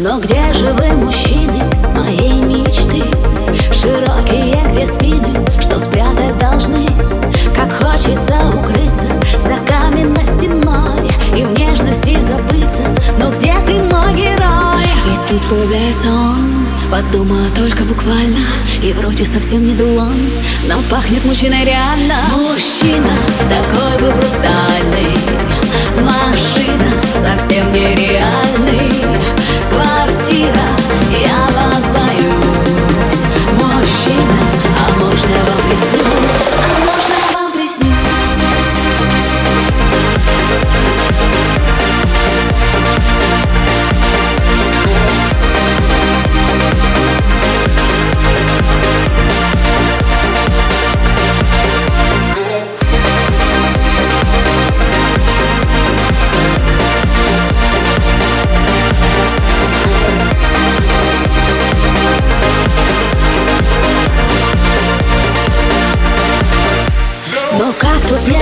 Но где же вы, мужчины, моей мечты? Широкие, где спины, что спрятать должны Как хочется укрыться за каменной стеной И в нежности забыться, но где ты, мой герой? И тут появляется он, подумала только буквально И вроде совсем не дулон, но пахнет мужчиной реально Мужчина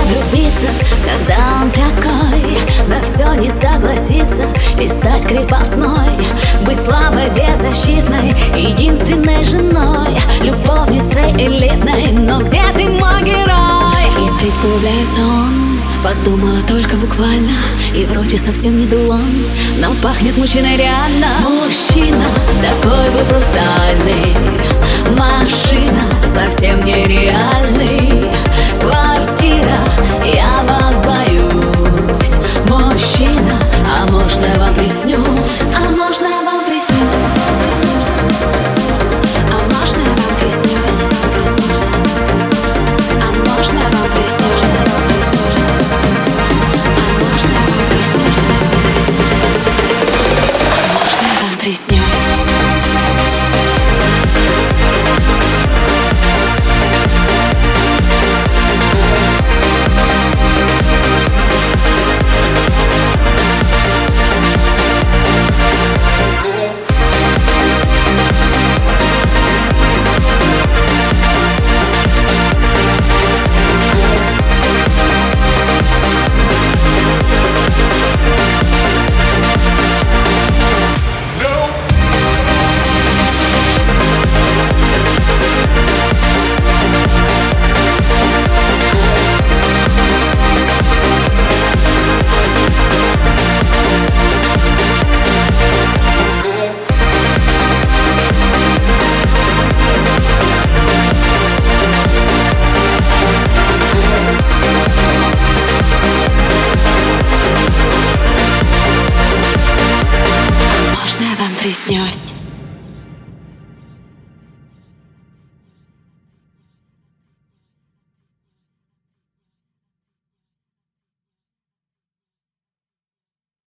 влюбиться, когда он такой На все не согласиться и стать крепостной. Быть слабой, беззащитной, единственной женой Любовницей элитной, но где ты, мой герой? И тут появляется он, подумала только буквально И вроде совсем не дулон, но пахнет мужчиной реально. Мужчина такой бы брутальный Машина приснюсь?